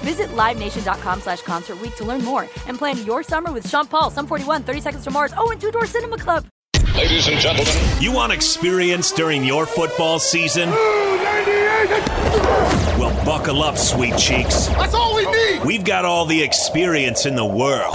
Visit LiveNation.com slash Concert Week to learn more and plan your summer with Sean Paul, Sum 41, 30 Seconds to Mars, oh, and Two Door Cinema Club. Ladies and gentlemen. You want experience during your football season? Well, buckle up, sweet cheeks. That's all we need. We've got all the experience in the world.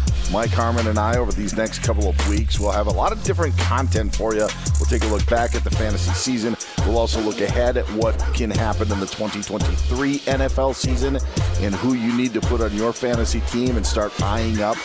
Mike Harmon and I, over these next couple of weeks, We'll have a lot of different content for you. We'll take a look back at the fantasy season. We'll also look ahead at what can happen in the 2023 NFL season and who you need to put on your fantasy team and start eyeing up.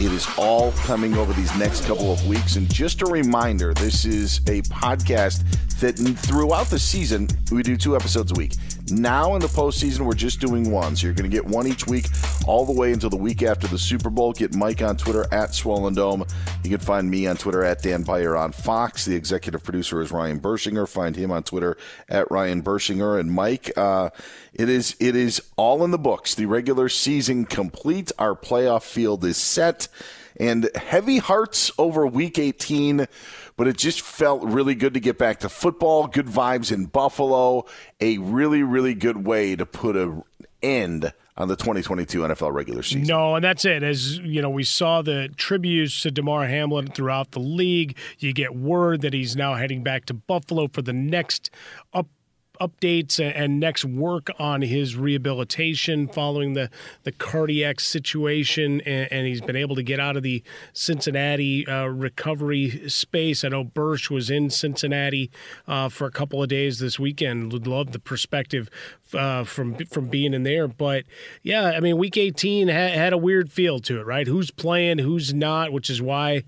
It is all coming over these next couple of weeks. And just a reminder this is a podcast that throughout the season, we do two episodes a week. Now in the postseason, we're just doing one. So you're going to get one each week all the way until the week after the Super Bowl. Get Mike on Twitter at Swollen Dome. You can find me on Twitter at Dan Beyer on Fox. The executive producer is Ryan Bershinger. Find him on Twitter at Ryan Bershinger. And Mike, uh, it is it is all in the books. The regular season complete. Our playoff field is set. And heavy hearts over week 18 but it just felt really good to get back to football. Good vibes in Buffalo. A really, really good way to put an end on the 2022 NFL regular season. No, and that's it. As you know, we saw the tributes to Damar Hamlin throughout the league. You get word that he's now heading back to Buffalo for the next up updates and next work on his rehabilitation following the, the cardiac situation, and, and he's been able to get out of the Cincinnati uh, recovery space. I know Bursch was in Cincinnati uh, for a couple of days this weekend. Would love the perspective uh, from from being in there, but yeah, I mean, Week 18 ha- had a weird feel to it, right? Who's playing, who's not, which is why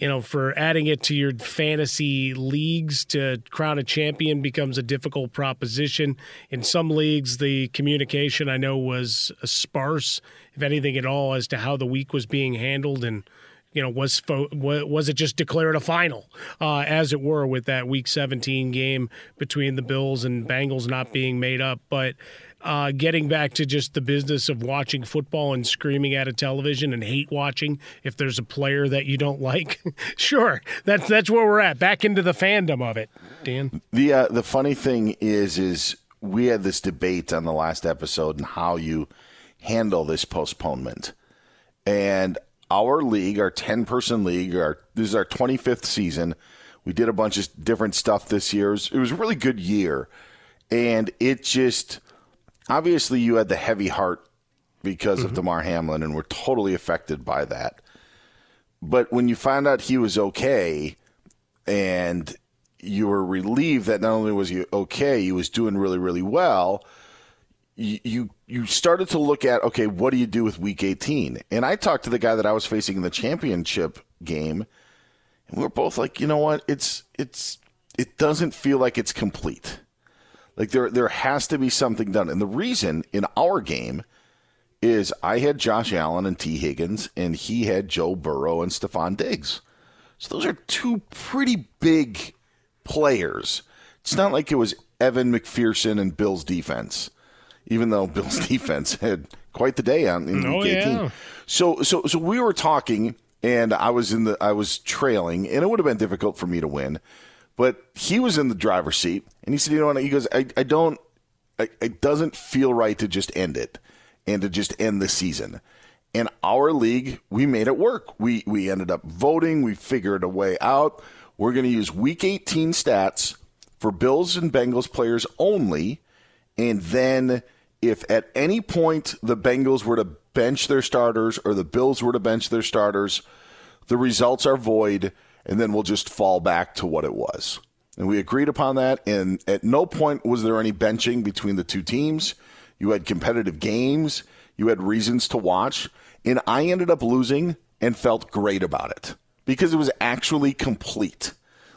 you know, for adding it to your fantasy leagues to crown a champion becomes a difficult proposition. In some leagues, the communication I know was sparse, if anything at all, as to how the week was being handled and. You know, was was it just declared a final, uh, as it were, with that Week 17 game between the Bills and Bengals not being made up? But uh, getting back to just the business of watching football and screaming at a television and hate watching if there's a player that you don't like. sure, that's that's where we're at. Back into the fandom of it, Dan. The uh, the funny thing is, is we had this debate on the last episode and how you handle this postponement, and our league, our ten person league, our this is our twenty fifth season. We did a bunch of different stuff this year. It was, it was a really good year, and it just obviously you had the heavy heart because mm-hmm. of Damar Hamlin and were totally affected by that. But when you found out he was okay and you were relieved that not only was he okay, he was doing really, really well. You, you you started to look at okay, what do you do with Week 18? And I talked to the guy that I was facing in the championship game, and we were both like, you know what? It's it's it doesn't feel like it's complete. Like there there has to be something done. And the reason in our game is I had Josh Allen and Tee Higgins, and he had Joe Burrow and Stefon Diggs. So those are two pretty big players. It's not like it was Evan McPherson and Bill's defense, even though Bill's defense had quite the day on in Oh, week 18. yeah. So so so we were talking and I was in the I was trailing and it would have been difficult for me to win. But he was in the driver's seat and he said, you know what, he goes, I, I don't I, it doesn't feel right to just end it and to just end the season. In our league, we made it work. We we ended up voting. We figured a way out. We're going to use Week 18 stats for Bills and Bengals players only, and then if at any point the Bengals were to bench their starters or the Bills were to bench their starters, the results are void, and then we'll just fall back to what it was. And we agreed upon that. And at no point was there any benching between the two teams. You had competitive games, you had reasons to watch. And I ended up losing and felt great about it because it was actually complete.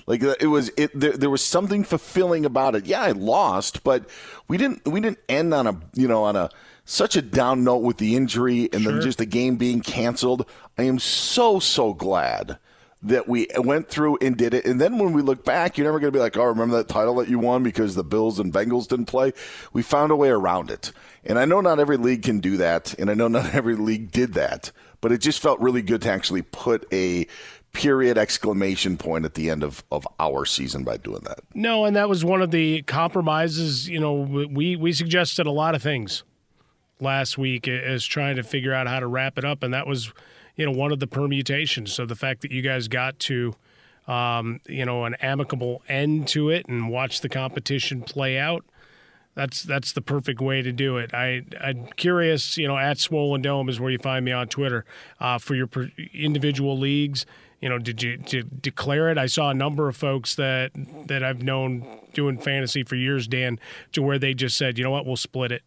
Like it was, it there, there was something fulfilling about it. Yeah, I lost, but we didn't we didn't end on a you know on a such a down note with the injury and then just the game being canceled. I am so so glad that we went through and did it. And then when we look back, you're never going to be like, oh, remember that title that you won because the Bills and Bengals didn't play? We found a way around it. And I know not every league can do that. And I know not every league did that. But it just felt really good to actually put a period exclamation point at the end of, of our season by doing that. No, and that was one of the compromises. You know, we we suggested a lot of things last week as trying to figure out how to wrap it up, and that was, you know, one of the permutations. So the fact that you guys got to, um, you know, an amicable end to it and watch the competition play out. That's that's the perfect way to do it. I I'm curious. You know, at Swollen Dome is where you find me on Twitter uh, for your per- individual leagues. You know, did you did declare it? I saw a number of folks that that I've known doing fantasy for years, Dan, to where they just said, you know what, we'll split it.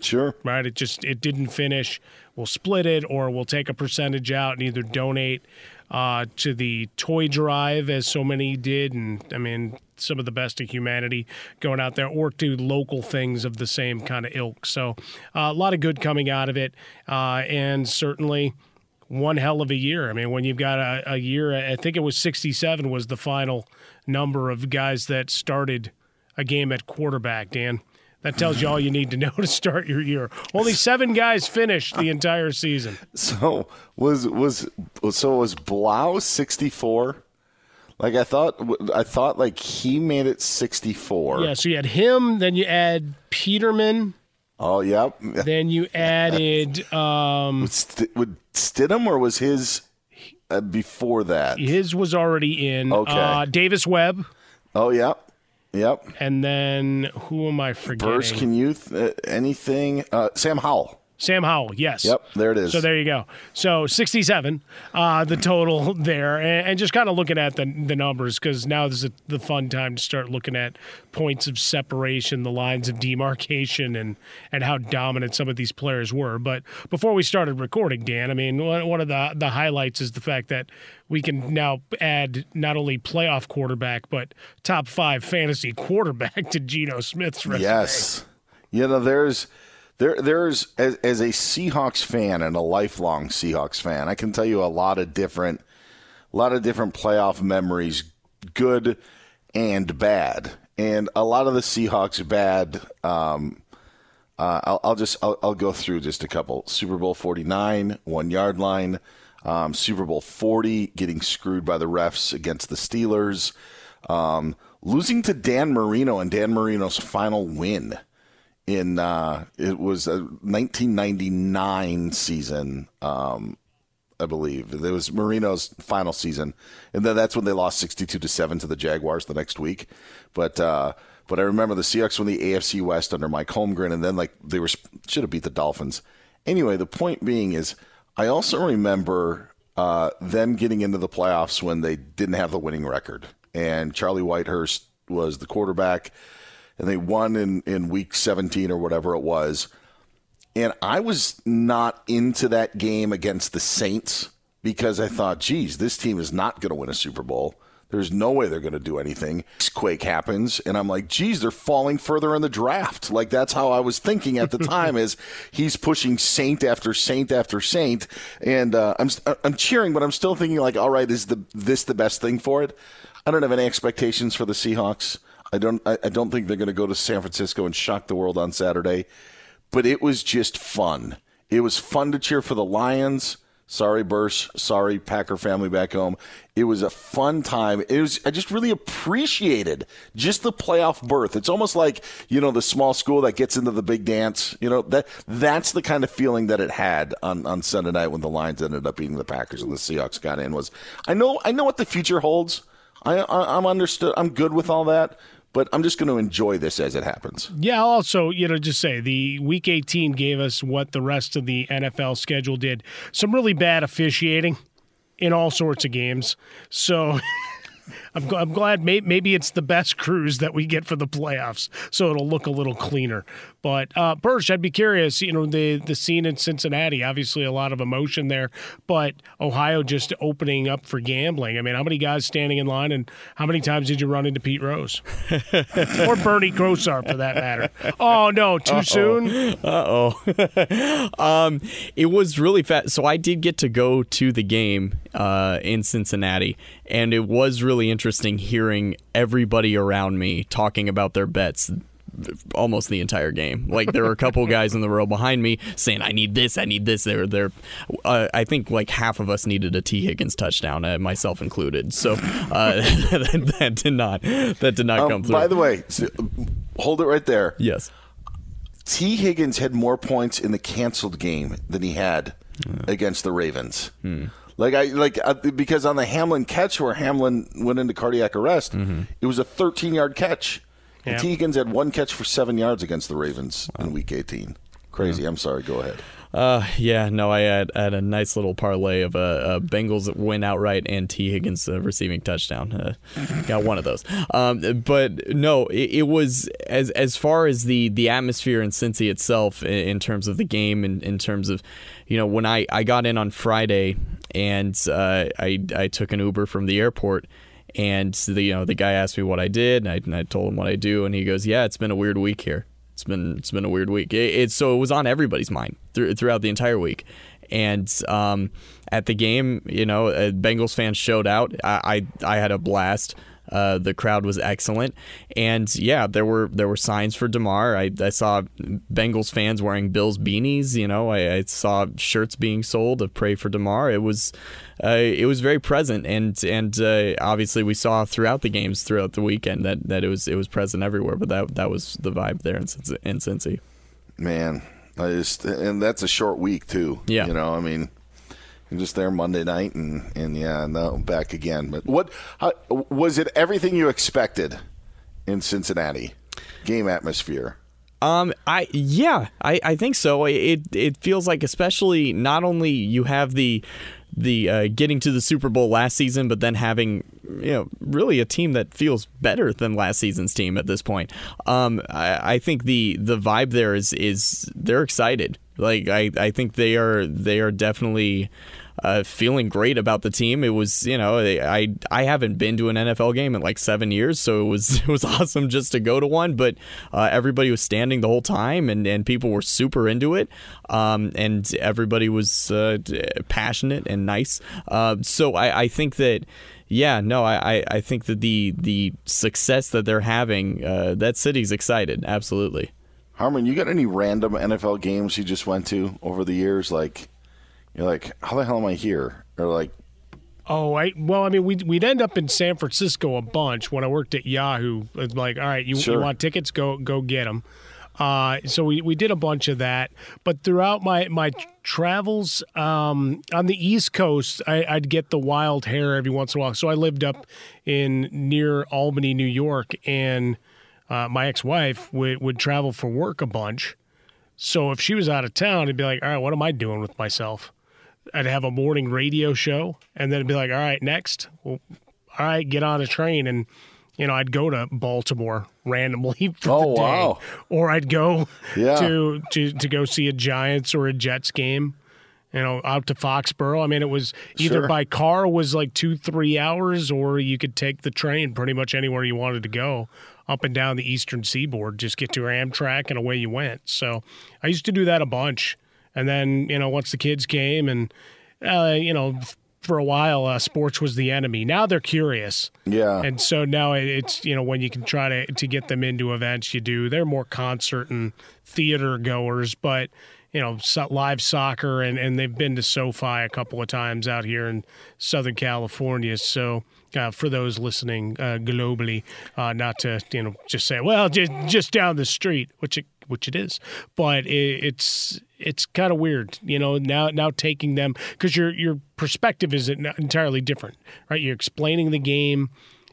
Sure. Right. It just it didn't finish. We'll split it, or we'll take a percentage out and either donate uh, to the toy drive, as so many did, and I mean some of the best of humanity going out there, or to local things of the same kind of ilk. So uh, a lot of good coming out of it, uh, and certainly one hell of a year. I mean, when you've got a, a year, I think it was 67 was the final number of guys that started a game at quarterback. Dan. That tells you all you need to know to start your year. Only seven guys finished the entire season. So was was so was Blough sixty four? Like I thought, I thought like he made it sixty four. Yeah, so you had him, then you add Peterman, Oh, yep. then you added um, Would, St- would Stidham or was his uh, before that? his was already in. Okay. Uh, Davis Webb, Oh, yep, yep. and then who am I forgetting? Bursch, can you th- anything? Uh, Sam Howell. Sam Howell, yes. Yep, there it is. So there you go. So 67, uh, the total there, and, and just kind of looking at the the numbers because now is the, the fun time to start looking at points of separation, the lines of demarcation, and and how dominant some of these players were. But before we started recording, Dan, I mean, one one of the the highlights is the fact that we can now add not only playoff quarterback but top five fantasy quarterback to Geno Smith's resume. Yes. You know, there's there there's as, as a Seahawks fan and a lifelong Seahawks fan, I can tell you a lot of different a lot of different playoff memories, good and bad. And a lot of the Seahawks bad um uh, I'll, I'll just I'll, I'll go through just a couple. Super Bowl 49, one yard line. Um, Super Bowl 40, getting screwed by the refs against the Steelers. Um, losing to Dan Marino and Dan Marino's final win in uh, it was a 1999 season. Um, I believe it was Marino's final season, and then that's when they lost 62 to seven to the Jaguars the next week. But uh, but I remember the Seahawks won the AFC West under Mike Holmgren, and then like they were should have beat the Dolphins. Anyway, the point being is, I also remember uh, them getting into the playoffs when they didn't have the winning record, and Charlie Whitehurst was the quarterback, and they won in in week 17 or whatever it was. And I was not into that game against the Saints because I thought, geez, this team is not going to win a Super Bowl. There's no way they're going to do anything. Quake happens, and I'm like, geez, they're falling further in the draft. Like that's how I was thinking at the time. is he's pushing saint after saint after saint, and uh, I'm I'm cheering, but I'm still thinking like, all right, is the this the best thing for it? I don't have any expectations for the Seahawks. I don't I, I don't think they're going to go to San Francisco and shock the world on Saturday, but it was just fun. It was fun to cheer for the Lions. Sorry, Bursch. Sorry, Packer family back home. It was a fun time. It was. I just really appreciated just the playoff berth. It's almost like you know the small school that gets into the big dance. You know that that's the kind of feeling that it had on, on Sunday night when the Lions ended up beating the Packers and the Seahawks got in. Was I know I know what the future holds. I, I I'm understood. I'm good with all that but I'm just going to enjoy this as it happens. Yeah, I'll also, you know, just say the week 18 gave us what the rest of the NFL schedule did. Some really bad officiating in all sorts of games. So I'm, I'm glad may, maybe it's the best crews that we get for the playoffs, so it'll look a little cleaner. But uh, Bursch, I'd be curious. You know, the the scene in Cincinnati, obviously a lot of emotion there, but Ohio just opening up for gambling. I mean, how many guys standing in line, and how many times did you run into Pete Rose or Bernie Kosar for that matter? Oh no, too Uh-oh. soon. Uh oh. um, it was really fast. So I did get to go to the game uh, in Cincinnati, and it was really interesting hearing everybody around me talking about their bets almost the entire game. Like there were a couple guys in the row behind me saying, "I need this, I need this." They were there. Uh, I think like half of us needed a Tee Higgins touchdown, uh, myself included. So uh, that, that, did not that did not um, come through. By the way, hold it right there. Yes. Tee Higgins had more points in the canceled game than he had against the Ravens. Hmm. Like I like uh, because on the Hamlin catch where Hamlin went into cardiac arrest, mm-hmm. it was a 13 yard catch. And Tee Higgins had one catch for seven yards against the Ravens wow. in Week 18. Crazy. Yeah. I'm sorry. Go ahead. Uh, yeah, no, I had, had a nice little parlay of a, uh, uh, Bengals win outright and Tee Higgins uh, receiving touchdown. Uh, got one of those. Um, but no, it, it, was as as far as the the atmosphere in Cincy itself, in, in terms of the game, and in, in terms of, you know, when I, I got in on Friday and uh, I I took an Uber from the airport. And the you know the guy asked me what I did, and I, and I told him what I do, and he goes, "Yeah, it's been a weird week here." It's been it's been a weird week. It, it's so it was on everybody's mind th- throughout the entire week, and um, at the game, you know, uh, Bengals fans showed out. I I, I had a blast. Uh, the crowd was excellent, and yeah, there were there were signs for Damar. I, I saw Bengals fans wearing Bills beanies. You know, I, I saw shirts being sold of "Pray for Damar." It was uh, it was very present, and and uh, obviously we saw throughout the games throughout the weekend that, that it was it was present everywhere. But that that was the vibe there in, in Cincy. Man, I just and that's a short week too. Yeah, you know, I mean just there Monday night, and and yeah, no, back again. But what how, was it? Everything you expected in Cincinnati, game atmosphere. Um, I yeah, I, I think so. It it feels like especially not only you have the the uh, getting to the Super Bowl last season, but then having you know really a team that feels better than last season's team at this point. Um, I, I think the the vibe there is is they're excited. Like I, I think they are they are definitely uh, feeling great about the team. It was, you know, I I haven't been to an NFL game in like seven years, so it was it was awesome just to go to one. But uh, everybody was standing the whole time, and, and people were super into it, um, and everybody was uh, passionate and nice. Uh, so I, I think that. Yeah, no, I, I think that the the success that they're having, uh, that city's excited. Absolutely. Harmon, you got any random NFL games you just went to over the years? Like, you're like, how the hell am I here? Or like, Oh, I well, I mean, we'd, we'd end up in San Francisco a bunch when I worked at Yahoo. It's like, all right, you, sure. you want tickets? Go go get them. Uh, so we, we did a bunch of that. But throughout my my travels um, on the East Coast, I, would get the wild hair every once in a while. So I lived up in near Albany, New York, and uh, my ex wife would would travel for work a bunch. So if she was out of town, it'd be like, all right, what am I doing with myself? I'd have a morning radio show, and then it'd be like, all right, next, well, all right, get on a train and you know, I'd go to Baltimore randomly for Oh, the day, wow. or I'd go Yeah. to, to to go see a Giants or a Jets game. You know, out to Foxborough. I mean, it was either Sure. by car was like two three hours, or you could take the train pretty much anywhere you wanted to go up and down the Eastern Seaboard. Just get to Amtrak and away you went. So I used to do that a bunch, and then you know once the kids came and uh, you know. For a while, uh, sports was the enemy. Now they're curious. Yeah. And so now it's you know when you can try to to get them into events, you do. They're more concert and theater goers, but you know so, live soccer and and they've been to SoFi a couple of times out here in Southern California. So. Uh, for those listening uh, globally, uh, not to you know just say, well, just just down the street, which it which it is, but it, it's it's kind of weird, you know. Now now taking them because your your perspective is entirely different, right? You're explaining the game,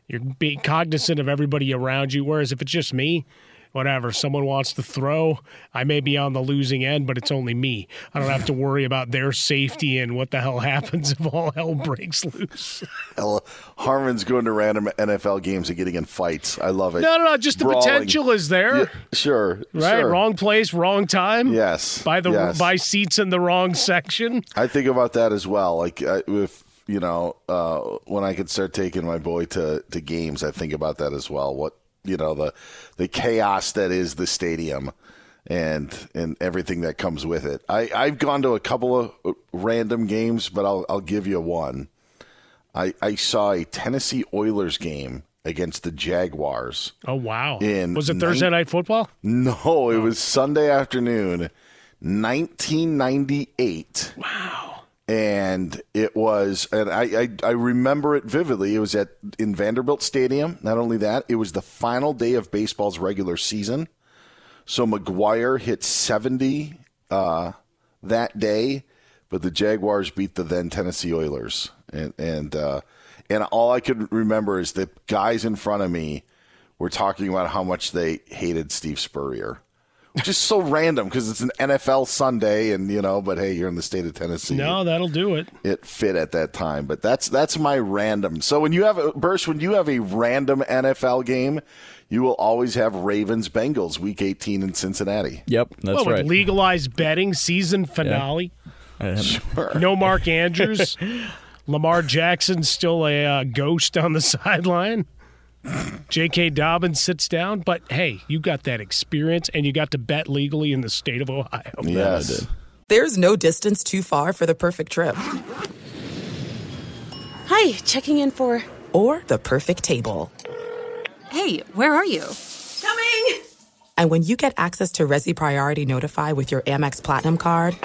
you're being cognizant of everybody around you. Whereas if it's just me, whatever, someone wants to throw, I may be on the losing end, but it's only me. I don't have to worry about their safety and what the hell happens if all hell breaks loose. Hell, Harmon's going to random NFL games and getting in fights. I love it. No, no, no. Just the Brawling. potential is there. Yeah, sure. Right, sure. wrong place, wrong time. Yes. By the yes. buy seats in the wrong section. I think about that as well. Like I, if you know, uh, when I could start taking my boy to, to games, I think about that as well. What you know, the the chaos that is the stadium, and and everything that comes with it. I I've gone to a couple of uh, random games, but I'll I'll give you one. I I saw a Tennessee Oilers game against the Jaguars. Oh wow! In Was it Thursday nine- night football? No, it was Sunday afternoon, 1998. Wow. And it was, and I, I, I remember it vividly. It was at in Vanderbilt Stadium. Not only that, it was the final day of baseball's regular season. So McGwire hit 70 uh, that day, but the Jaguars beat the then Tennessee Oilers. And and uh, and all I could remember is the guys in front of me were talking about how much they hated Steve Spurrier. Which is so random because it's an NFL Sunday, and you know, but hey, you're in the state of Tennessee No, that'll do it. it fit at that time. But that's that's my random. So when you have a Bursch, when you have a random NFL game, you will always have Ravens Bengals week 18 in Cincinnati. Yep, that's Well, with right. legalized betting season finale. Sure. No Mark Andrews. Lamar Jackson still a uh, ghost on the sideline. J.K. Dobbins sits down, but hey, you got that experience and you got to bet legally in the state of Ohio. Yes. There's no distance too far for the perfect trip Hi, checking in for. or the perfect table. Hey, where are you? Coming! And when you get access to Resy Priority Notify with your Amex Platinum card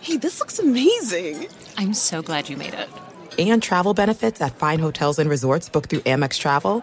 Hey, this looks amazing. I'm so glad you made it. and travel benefits at fine hotels and resorts booked through Amex Travel,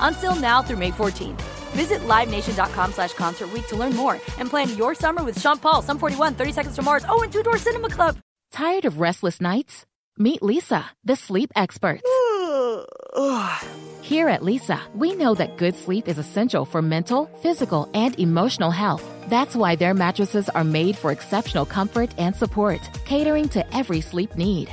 Until now through May 14th. Visit LiveNation.com slash Concert Week to learn more and plan your summer with Sean Paul, Sum 41, 30 Seconds to Mars, oh, and Two Door Cinema Club. Tired of restless nights? Meet Leesa, the sleep experts. Here at Leesa, we know that good sleep is essential for mental, physical, and emotional health. That's why their mattresses are made for exceptional comfort and support, catering to every sleep need.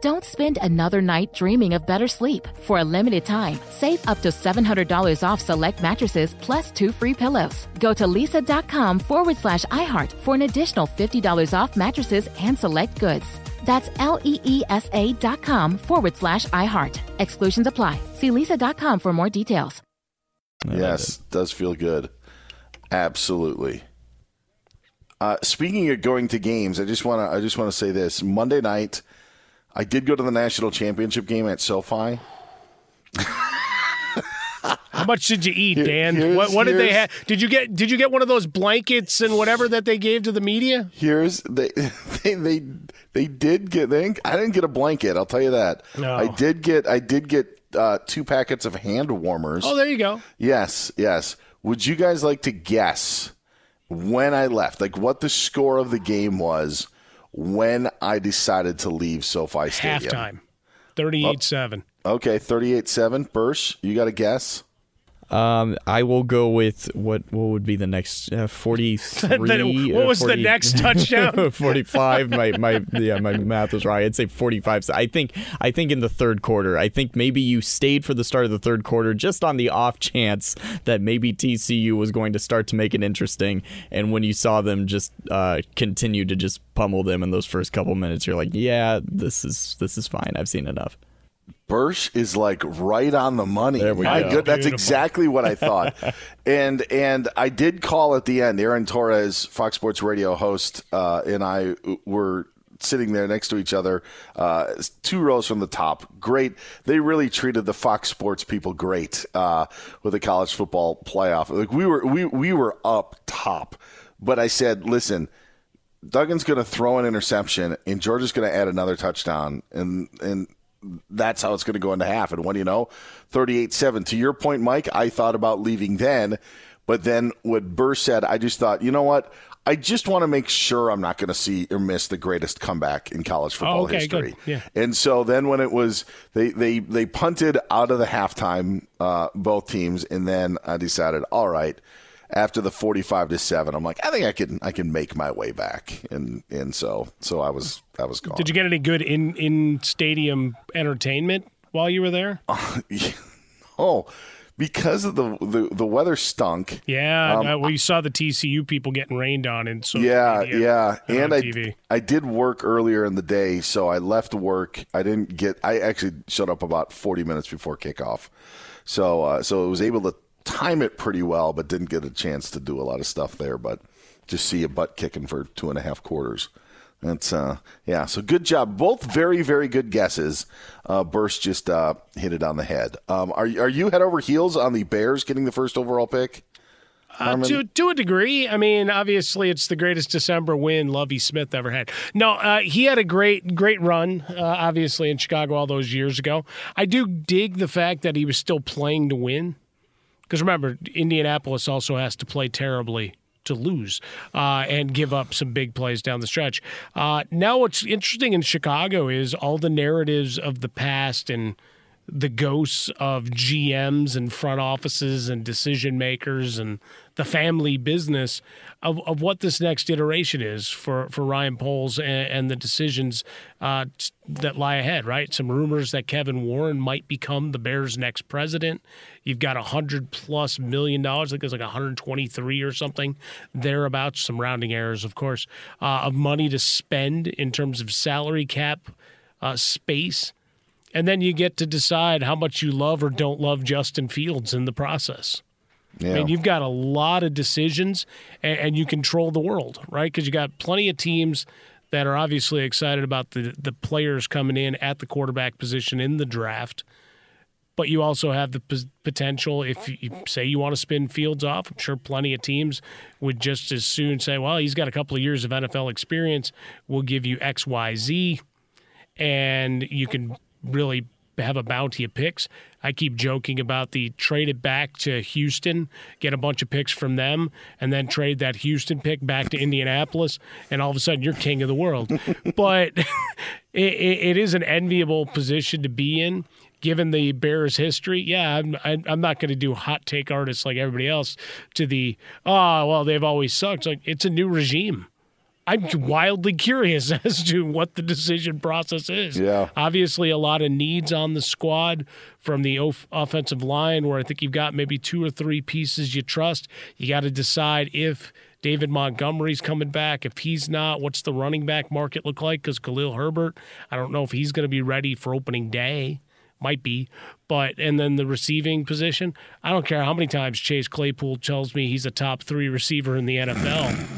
Don't spend another night dreaming of better sleep. For a limited time, save up to $700 off select mattresses plus two free pillows. Go to leesa.com forward slash iHeart for an additional $50 off mattresses and select goods. That's L E E S A dot com forward slash iHeart. Exclusions apply. See leesa.com for more details. Yes, does feel good. Absolutely. Uh, speaking of going to games, I just want to I just want to say this. Monday night, I did go to the national championship game at SoFi. How much did you eat, Dan? here's- what, what did they have? Did you get Did you get one of those blankets and whatever that they gave to the media? Here's they they they, they did get they didn't, I didn't get a blanket. I'll tell you that. No. I did get I did get uh, two packets of hand warmers. Oh, there you go. Yes, yes. Would you guys like to guess when I left? Like what the score of the game was when I decided to leave SoFi Stadium? Halftime, thirty-eight seven. Oh, okay, 38-7. Bursch, you got a guess? Um, I will go with what what would be the next uh, forty three. What was the next touchdown? forty five. My my yeah, my math was right. I'd say forty five. I think I think in the third quarter. I think maybe you stayed for the start of the third quarter just on the off chance that maybe TCU was going to start to make it interesting. And when you saw them just uh, continue to just pummel them in those first couple minutes, you're like, yeah, this is this is fine. I've seen enough. Bursch is like right on the money. There we My go. good, that's Beautiful. exactly what I thought. and and I did call at the end. Aaron Torres, Fox Sports Radio host, uh, and I were sitting there next to each other, uh, two rows from the top. Great. They really treated the Fox Sports people great uh, with the college football playoff. Like we were we we were up top, but I said, listen. Duggan's going to throw an interception, and Georgia's going to add another touchdown, and and that's how it's going to go into half. And what do you know? 38 7. To your point, Mike, I thought about leaving then, but then what Burr said, I just thought, you know what? I just want to make sure I'm not going to see or miss the greatest comeback in college football Oh, okay, history. Yeah. And so then when it was, they, they, they punted out of the halftime, uh, both teams, and then I decided, all right, after the 45 to 7 i'm like i think i can i can make my way back. And and so so i was i was gone. Did you get any good in in stadium entertainment while you were there? oh because of the the, the weather stunk. Yeah, Um, uh, we saw the TCU people getting rained on and so yeah yeah. and and i TV. i did work earlier in the day so i left work. I didn't get i actually showed up about 40 minutes before kickoff. So uh, so i was able to time it pretty well but didn't get a chance to do a lot of stuff there but just see a butt kicking for two and a half quarters That's uh yeah, so good job. Both very very good guesses. Uh Bursch just uh hit it on the head. Um are are you head over heels on the Bears getting the first overall pick? Uh, to to a degree, I mean, obviously, it's the greatest December win Lovie Smith ever had. No, uh, he had a great great run, uh, obviously in Chicago all those years ago. I do dig the fact that he was still playing to win, because remember, Indianapolis also has to play terribly to lose uh, and give up some big plays down the stretch. Uh, now, what's interesting in Chicago is all the narratives of the past and the ghosts of GMs and front offices and decision makers and the family business of, of what this next iteration is for, for Ryan Poles and, and the decisions uh, that lie ahead, right? Some rumors that Kevin Warren might become the Bears' next president. You've got a hundred plus million dollars, I think it's like 123 or something, thereabouts, some rounding errors, of course, uh, of money to spend in terms of salary cap uh, space and then you get to decide how much you love or don't love Justin Fields in the process. Yeah. I mean, you've got a lot of decisions, and, and you control the world, right? Because you got plenty of teams that are obviously excited about the the players coming in at the quarterback position in the draft. But you also have the p- potential, if you say you want to spin Fields off, I'm sure plenty of teams would just as soon say, well, he's got a couple of years of NFL experience. We'll give you X, Y, Z and you can really have a bounty of picks. I keep joking about the trade it back to Houston, get a bunch of picks from them, and then trade that Houston pick back to Indianapolis, and all of a sudden you're king of the world. but it, it is an enviable position to be in given the Bears' history, yeah, I'm, I'm not going to do hot take artists like everybody else to the, oh, well, they've always sucked. It's like, it's a new regime. I'm wildly curious as to what the decision process is. Yeah. Obviously, a lot of needs on the squad from the off- offensive line, where I think you've got maybe two or three pieces you trust. You got to decide if David Montgomery's coming back. If he's not, what's the running back market look like? Because Khalil Herbert, I don't know if he's going to be ready for opening day might be, but and then the receiving position, I don't care how many times Chase Claypool tells me he's a top three receiver in the NFL.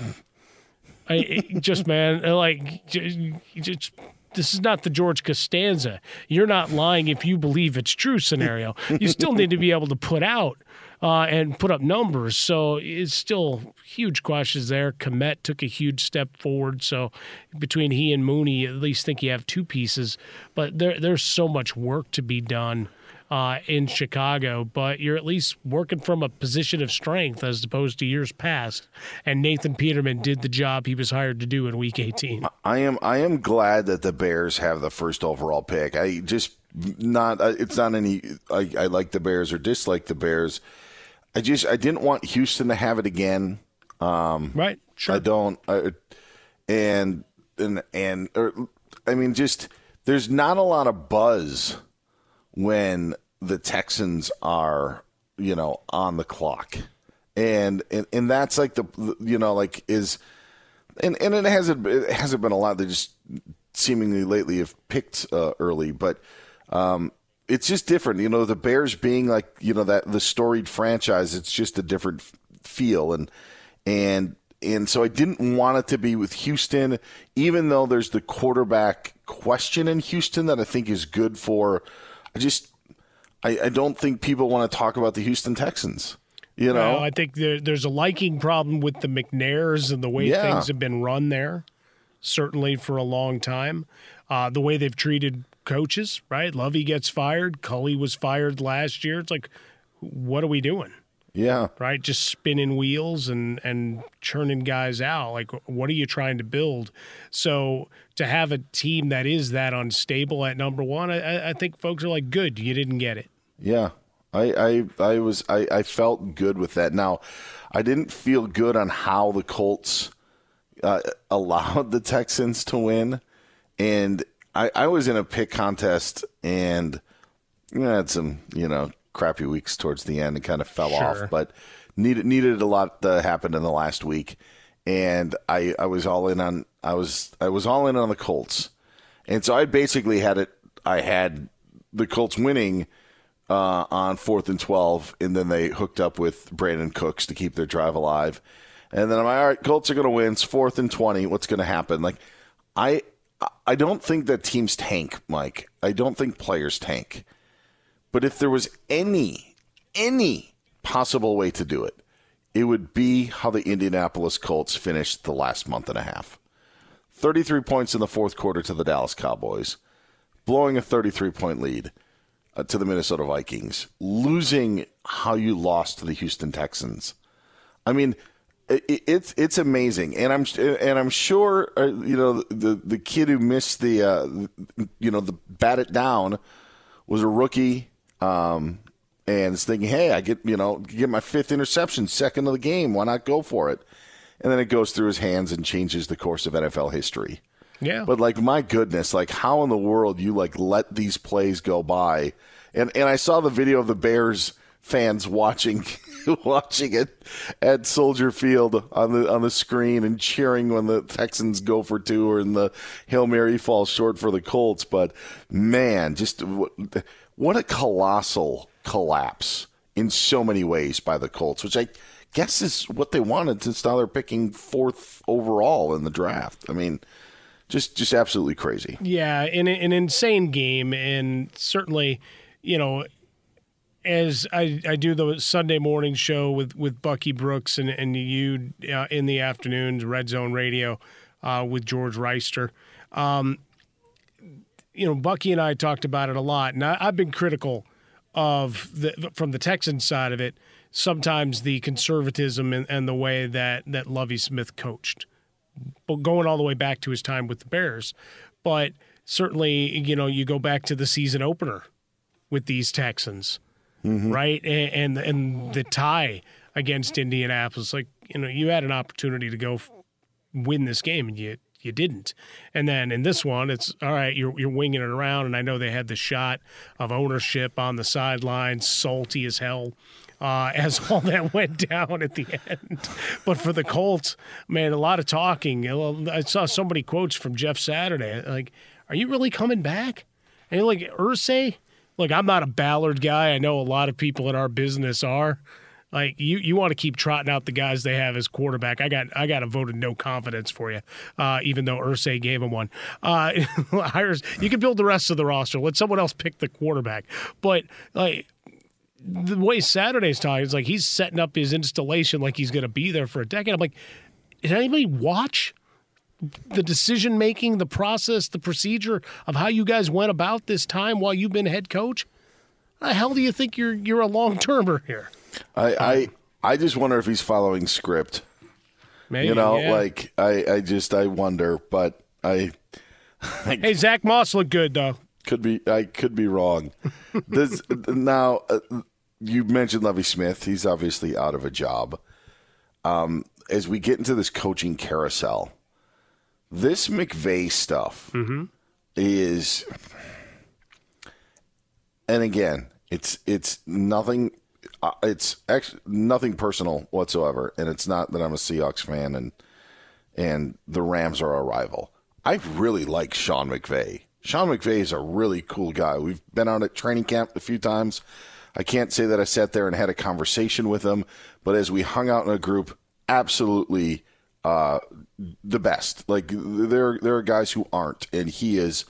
I just man, like just, this is not the George Costanza. You're not lying if you believe it's true scenario. You still need to be able to put out uh, and put up numbers. So it's still huge questions there. Kmet took a huge step forward. So between he and Mooney, at least think you have two pieces. But there, there's so much work to be done. Uh, in Chicago, but you're at least working from a position of strength as opposed to years past. And Nathan Peterman did the job he was hired to do in Week 18. I am I am glad that the Bears have the first overall pick. I just not it's not any I, I like the Bears or dislike the Bears. I just I didn't want Houston to have it again. Um, right. Sure. I don't. I, and and and or, I mean, just there's not a lot of buzz when the Texans are you know on the clock, and and and that's like the you know like is. And, and it hasn't it hasn't been a lot. They just seemingly lately have picked uh, early, but um, it's just different. You know, the Bears being like you know that the storied franchise, it's just a different feel, and and and so I didn't want it to be with Houston, even though there's the quarterback question in Houston that I think is good for. I just I, I don't think people want to talk about the Houston Texans. You know, well, I think there, there's a liking problem with the McNairs and the way Yeah. things have been run there, certainly for a long time. Uh, the way they've treated coaches, right? Lovie gets fired. Culley was fired last year. It's like, what are we doing? Yeah. right? Just spinning wheels and and churning guys out. Like, what are you trying to build? So to have a team that is that unstable at number one, I, I think folks are like, good, you didn't get it. Yeah, I, I, I was, I, I felt good with that. Now, I didn't feel good on how the Colts uh, allowed the Texans to win, and I, I was in a pick contest and know, had some, you know, crappy weeks towards the end and kind of fell Sure. off, but needed needed a lot that happened in the last week, and I, I was all in on, I was, I was all in on the Colts, and so I basically had it, I had the Colts winning uh, on fourth and 12, and then they hooked up with Brandin Cooks to keep their drive alive. And then I'm like, all right, Colts are going to win. It's fourth and 20. What's going to happen? Like, I, I don't think that teams tank, Mike. I don't think players tank. But if there was any, any possible way to do it, it would be how the Indianapolis Colts finished the last month and a half. 33 points in the fourth quarter to the Dallas Cowboys, blowing a 33 point lead uh, to the Minnesota Vikings, losing how you lost to the Houston Texans. I mean, it, it's it's amazing, and I'm and I'm sure uh, you know the the kid who missed the uh, you know the bat it down was a rookie, um, and is thinking, hey, I get you know get my fifth interception, second of the game, why not go for it? And then it goes through his hands and changes the course of NFL history. Yeah. But like my goodness, like how in the world you like let these plays go by? And and I saw the video of the Bears fans watching watching it at Soldier Field on the on the screen and cheering when the Texans go for two or in the Hail Mary falls short for the Colts. But man, just what, a colossal collapse in so many ways by the Colts, which I guess is what they wanted since now they're picking fourth overall in the draft. I mean, just just absolutely crazy. Yeah, in an insane game, and certainly, you know, as I, I do the Sunday morning show with, with Bucky Brooks and and you uh, in the afternoons, Red Zone Radio, uh, with George Reister. Um, you know, Bucky and I talked about it a lot, and I, I've been critical of the from the Texans side of it. Sometimes the conservatism and, and the way that that Lovie Smith coached, but going all the way back to his time with the Bears, but certainly, you know, you go back to the season opener with these Texans, Mm-hmm. right, and, and and the tie against Indianapolis. Like, you know, you had an opportunity to go win this game, and you you didn't. And then in this one, it's all right. You're you're winging it around, and I know they had the shot of ownership on the sidelines, salty as hell. Uh, as all that went down at the end, but for the Colts, man, a lot of talking. I saw so many quotes from Jeff Saturday. Like, are you really coming back? And like Irsay, look, I'm not a Ballard guy. I know a lot of people in our business are. Like you, you want to keep trotting out the guys they have as quarterback. I got, I got a voted no confidence for you, uh, even though Irsay gave him one. Uh, hires, you can build the rest of the roster. Let someone else pick the quarterback. But like the way Saturday's talking, it's like he's setting up his installation like he's going to be there for a decade. I'm like, did anybody watch the decision making, the process, the procedure of how you guys went about this time while you've been head coach? How the hell do you think you're you're a long termer here? I, I I just wonder if he's following script. Maybe, you know, yeah. like I, I just I wonder, but I Hey, Zach Moss looked good though. could be I could be wrong. this now uh, you mentioned Lovie Smith. He's obviously out of a job. Um, as we get into this coaching carousel, this McVay stuff is, and again, it's it's nothing. It's ex- nothing personal whatsoever, and it's not that I'm a Seahawks fan and and the Rams are our rival. I really like Sean McVay. Sean McVay is a really cool guy. We've been out at training camp a few times. I can't say that I sat there and had a conversation with him, but as we hung out in a group, absolutely uh, the best. Like there, there are guys who aren't, and he is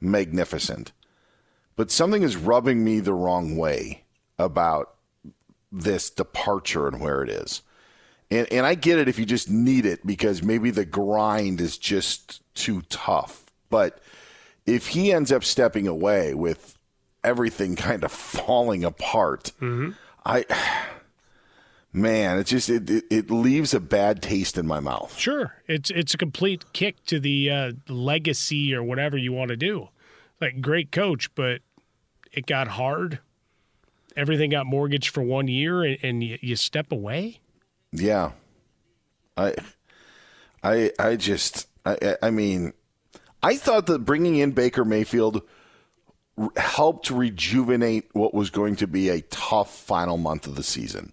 magnificent. But something is rubbing me the wrong way about this departure and where it is. And and I get it if you just need it because maybe the grind is just too tough. But if he ends up stepping away with everything kind of falling apart, I man, it just it, it it leaves a bad taste in my mouth. Sure, it's it's a complete kick to the uh, legacy or whatever you want to do. Like great coach, but it got hard. Everything got mortgaged for one year, and, and you, you step away. Yeah. I I I just I I- mean I thought that bringing in Baker Mayfield helped rejuvenate what was going to be a tough final month of the season.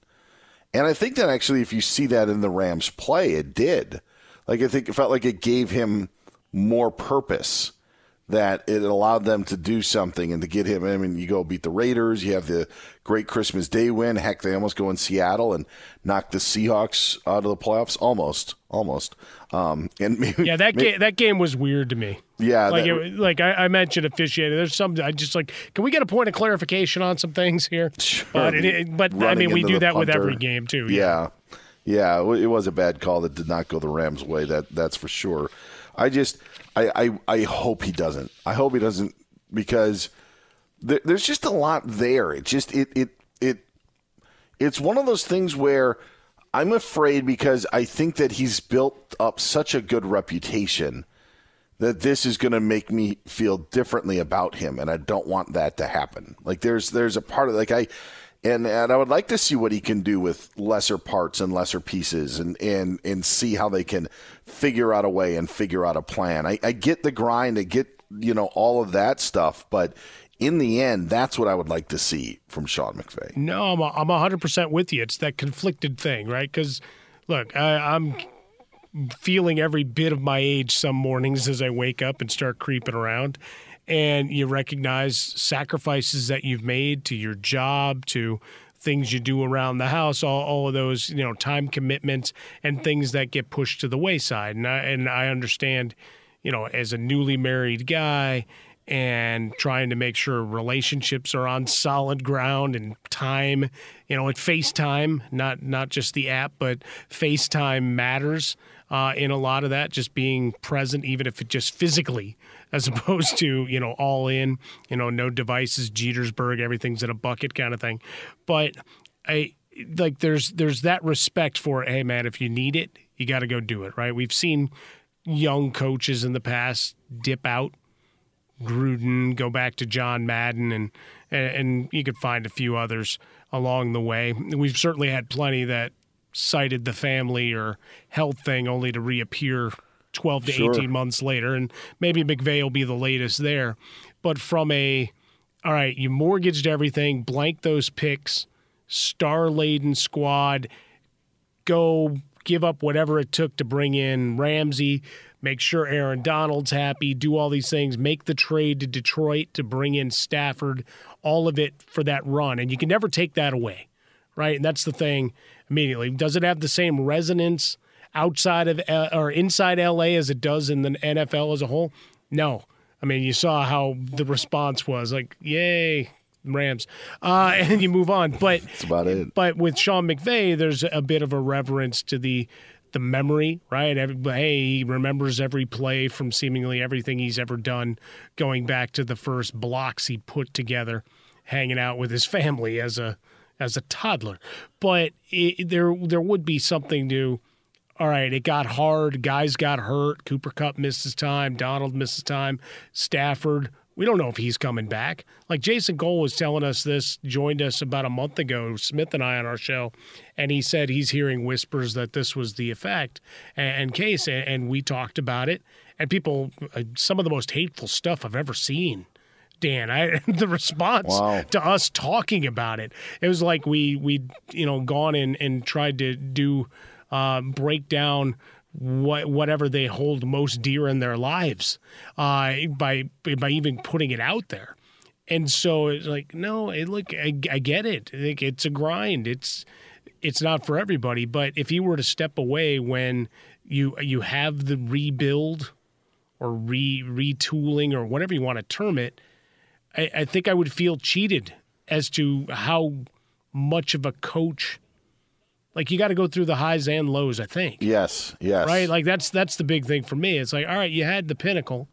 And I think that actually if you see that in the Rams play, it did. Like I think it felt like it gave him more purpose that it allowed them to do something and to get him. I mean, you go beat the Raiders. You have the great Christmas Day win. Heck, they almost go in Seattle and knock the Seahawks out of the playoffs. Almost, almost. Um, and maybe, Yeah, that may- game that game was weird to me. Yeah, like that- it, like I, I mentioned officiating. There's some I just like. Can we get a point of clarification on some things here? But, it, it- but I mean, we do that with every game too. Yeah. yeah, It wa- It was a bad call that did not go the Rams' way. That that's for sure. I just, I, I, I hope he doesn't. I hope he doesn't because there, there's just a lot there. It just, it, it, it, it's one of those things where I'm afraid because I think that he's built up such a good reputation that this is going to make me feel differently about him and I don't want that to happen. Like there's there's a part of like I and and I would like to see what he can do with lesser parts and lesser pieces and and and see how they can figure out a way and figure out a plan. I, I get the grind, I get you know all of that stuff, but in the end, that's what I would like to see from Sean McVay. No, I'm I'm hundred percent with you. It's that conflicted thing, right? Because look, I, I'm feeling every bit of my age some mornings as I wake up and start creeping around, and you recognize sacrifices that you've made to your job, to things you do around the house, all, all of those you know time commitments and things that get pushed to the wayside. And I, and I understand, you know, as a newly married guy and trying to make sure relationships are on solid ground and time, you know, at FaceTime, not not just the app, but FaceTime matters uh, in a lot of that, just being present, even if it just physically, as opposed to, you know, all in, you know, no devices, Jetersburg, everything's in a bucket kind of thing. But I like there's there's that respect for, hey man, if you need it, you got to go do it, right? We've seen young coaches in the past dip out Gruden, go back to John Madden, and and you could find a few others along the way. We've certainly had plenty that cited the family or health thing only to reappear 12 to sure. 18 months later, and maybe McVay will be the latest there. But from a all right, you mortgaged everything, blank those picks, star laden squad, go give up whatever it took to bring in Ramsey, make sure Aaron Donald's happy, do all these things, make the trade to Detroit to bring in Stafford, all of it for that run. And you can never take that away, right? And that's the thing immediately. Does it have the same resonance outside of uh, or inside LA as it does in the NFL as a whole? No. I mean, you saw how the response was like, yay, Rams, uh, and you move on. But that's about it. But with Sean McVay, there's a bit of a reverence to the the memory, right? Every, hey, he remembers every play from seemingly everything he's ever done, going back to the first blocks he put together, hanging out with his family as a as a toddler. But it, there there would be something to. All right, it got hard. Guys got hurt. Cooper Kupp missed his time. Donald missed his time. Stafford we don't know if he's coming back. Like Jason Cole was telling us this, joined us about a month ago, Smith and I on our show, and he said he's hearing whispers that this was the effect and, case, and we talked about it. And people, uh, some of the most hateful stuff I've ever seen. Dan, I, the response wow. to us talking about it, it was like we we you know gone in and tried to do uh, break down what, whatever they hold most dear in their lives uh, by by even putting it out there. And so it's like, no, it, look, I, I get it. It's a grind. It's it's not for everybody. But if you were to step away when you you have the rebuild or re retooling or whatever you want to term it, I, I think I would feel cheated as to how much of a coach like you got to go through the highs and lows i think. Yes yes. Right? Like that's that's the big thing for me. It's like all right you had the pinnacle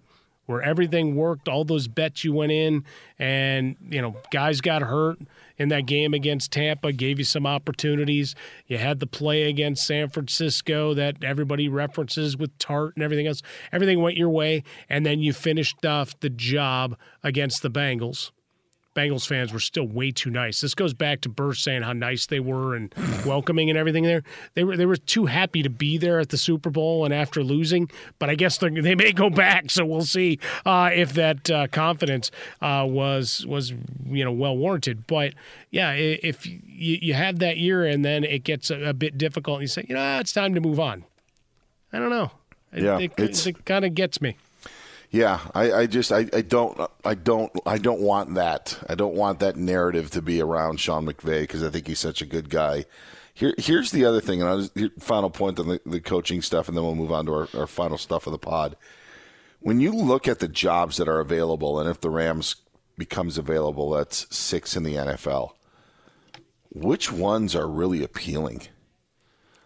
where everything worked all those bets you went in and you know guys got hurt in that game against tampa gave you some opportunities. You had the play against san francisco that everybody references with tart and everything else. Everything went your way and then you finished off the job against the bengals Bengals fans were still way too nice. This goes back to Bursch saying how nice they were and welcoming and everything there. They were they were too happy to be there at the Super Bowl and after losing, but I guess they may go back. So we'll see uh, if that uh, confidence uh, was was you know well warranted. But yeah, if you, you have that year and then it gets a, a bit difficult, and you say you know it's time to move on. I don't know. Yeah, it, it, it kind of gets me. Yeah, I, I just I, I don't I don't I don't want that. I don't want that narrative to be around Sean McVay because I think he's such a good guy. Here, here's the other thing, and I'll just, final point on the, the coaching stuff, and then we'll move on to our, our final stuff of the pod. When you look at the jobs that are available, and if the Rams becomes available, that's six in the NFL. Which ones are really appealing?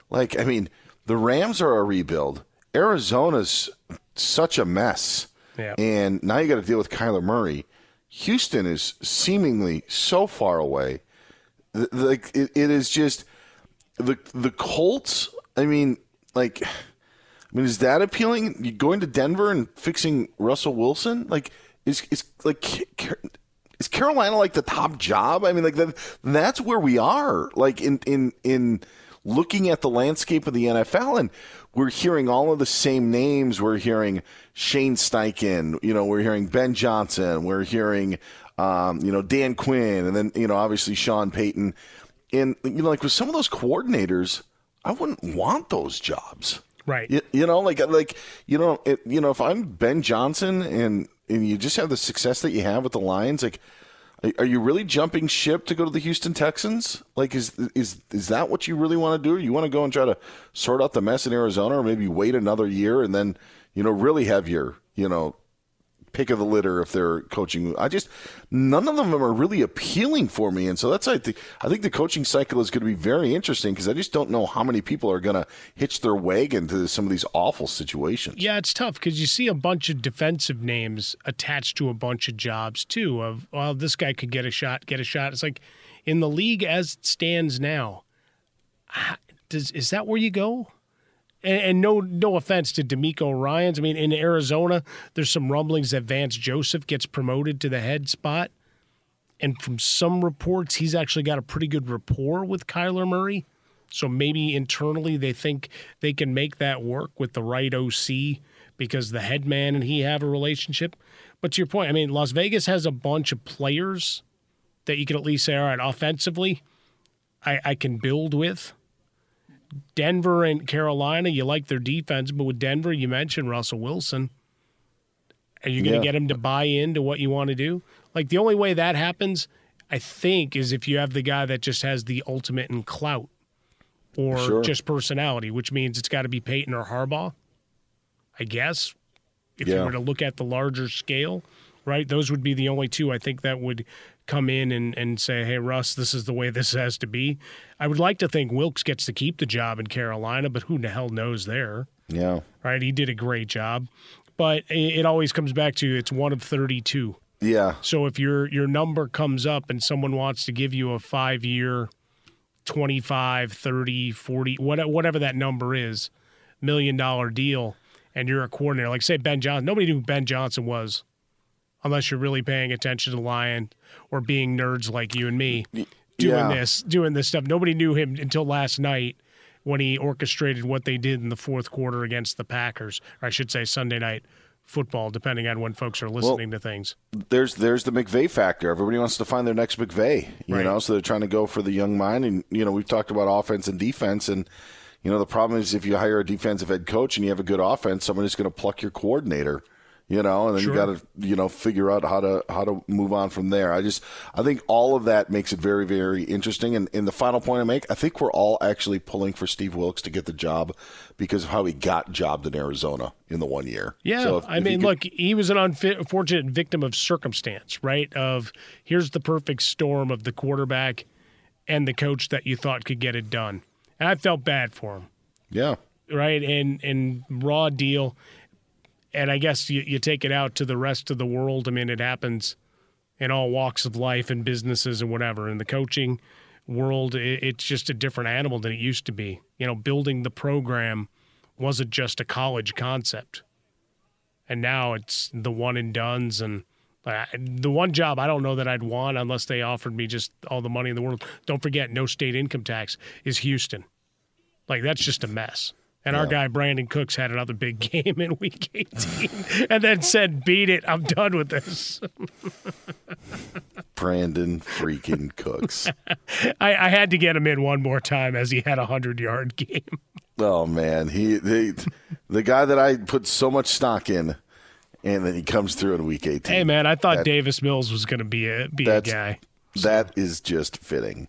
Like, I mean, the Rams are a rebuild. Arizona's such a mess. Yeah. And now you got to deal with Kyler Murray. Houston is seemingly so far away. Like it, it is just the the Colts. I mean, like, I mean, is that appealing? You going to Denver and fixing Russell Wilson? Like, is is like is Carolina like the top job? I mean, like that. That's where we are. Like in in in looking at the landscape of the NFL, and we're hearing all of the same names. We're hearing Shane Steichen, you know, we're hearing Ben Johnson, we're hearing, um, you know, Dan Quinn, and then, you know, obviously Sean Payton. And, you know, like with some of those coordinators, I wouldn't want those jobs. Right. You, you know, like, like, you know, it, you know, if I'm Ben Johnson and, and you just have the success that you have with the Lions, like, are you really jumping ship to go to the Houston Texans? Like, is is is that what you really want to do? You want to go and try to sort out the mess in Arizona, or maybe wait another year and then, you know, really have your, you know, pick of the litter if they're coaching. I just none of them are really appealing for me, and so that's I think I think the coaching cycle is going to be very interesting because I just don't know how many people are going to hitch their wagon to some of these awful situations. Yeah, it's tough because you see a bunch of defensive names attached to a bunch of jobs too. Of well, this guy could get a shot, get a shot. It's like in the league as it stands now. Does is that where you go? And, and, no no offense to DeMeco Ryans. I mean, in Arizona, there's some rumblings that Vance Joseph gets promoted to the head spot. And from some reports, he's actually got a pretty good rapport with Kyler Murray. So maybe internally they think they can make that work with the right OC because the head man and he have a relationship. But to your point, I mean, Las Vegas has a bunch of players that you can at least say, all right, offensively, I, I can build with. Denver and Carolina, you like their defense, but with Denver, you mentioned Russell Wilson. Are you going to yeah. get him to buy into what you want to do? Like the only way that happens, I think, is if you have the guy that just has the ultimate in clout or sure. just personality, which means it's got to be Peyton or Harbaugh. I guess if yeah. you were to look at the larger scale, right? Those would be the only two I think that would come in and, and say, hey, Russ, this is the way this has to be. I would like to think Wilks gets to keep the job in Carolina, but who the hell knows there? Yeah. Right? He did a great job. But it always comes back to it's one of 32. Yeah. So if your your number comes up and someone wants to give you a 5-year 25, 30, 40, whatever that number is, million dollar deal and you're a coordinator, like say Ben Johnson, nobody knew who Ben Johnson was unless you're really paying attention to Lion or being nerds like you and me doing yeah. this, doing this stuff. Nobody knew him until last night when he orchestrated what they did in the fourth quarter against the Packers, or I should say Sunday night football, depending on when folks are listening well, to things. There's there's the McVay factor. Everybody wants to find their next McVay, you right. know, so they're trying to go for the young mind. And you know, we've talked about offense and defense, and you know, the problem is if you hire a defensive head coach and you have a good offense, someone is going to pluck your coordinator you know, and then sure. you got to you know figure out how to how to move on from there. I just I think all of that makes it very very interesting. And in the final point I make, I think we're all actually pulling for Steve Wilks to get the job because of how he got jobbed in Arizona in the one year. Yeah, so if, I if mean, could, look, he was an unfortunate victim of circumstance, right? Of here's the perfect storm of the quarterback and the coach that you thought could get it done, and I felt bad for him. Yeah. Right, and and raw deal and I guess you, you take it out to the rest of the world. I mean, it happens in all walks of life and businesses and whatever. In the coaching world, it, it's just a different animal than it used to be. You know, building the program wasn't just a college concept, and now it's the one and duns and. Uh, the one job I don't know that I'd want unless they offered me just all the money in the world. Don't forget, no state income tax is Houston. Like that's just a mess. And yeah. our guy Brandin Cooks had another big game in Week 18, and then said, "Beat it, I'm done with this." Brandin freaking Cooks. I, I, had to get him in one more time as he had a hundred yard game. Oh man, he, he the guy that I put so much stock in, and then he comes through in Week 18. Hey man, I thought that, Davis Mills was going to be a be a guy. So. That is just fitting.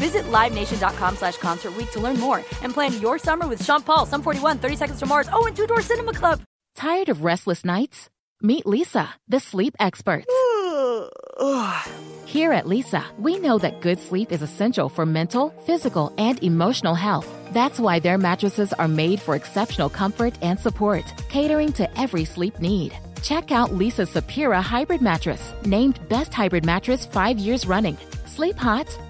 Visit LiveNation.com slash Concert to learn more and plan your summer with Sean Paul, Sum 41, 30 Seconds to Mars, oh, and Two Door Cinema Club. Tired of restless nights? Meet Leesa, the sleep experts. Here at Leesa, we know that good sleep is essential for mental, physical, and emotional health. That's why their mattresses are made for exceptional comfort and support, catering to every sleep need. Check out Leesa's Sapira Hybrid Mattress, named Best Hybrid Mattress five years running. Sleep hot?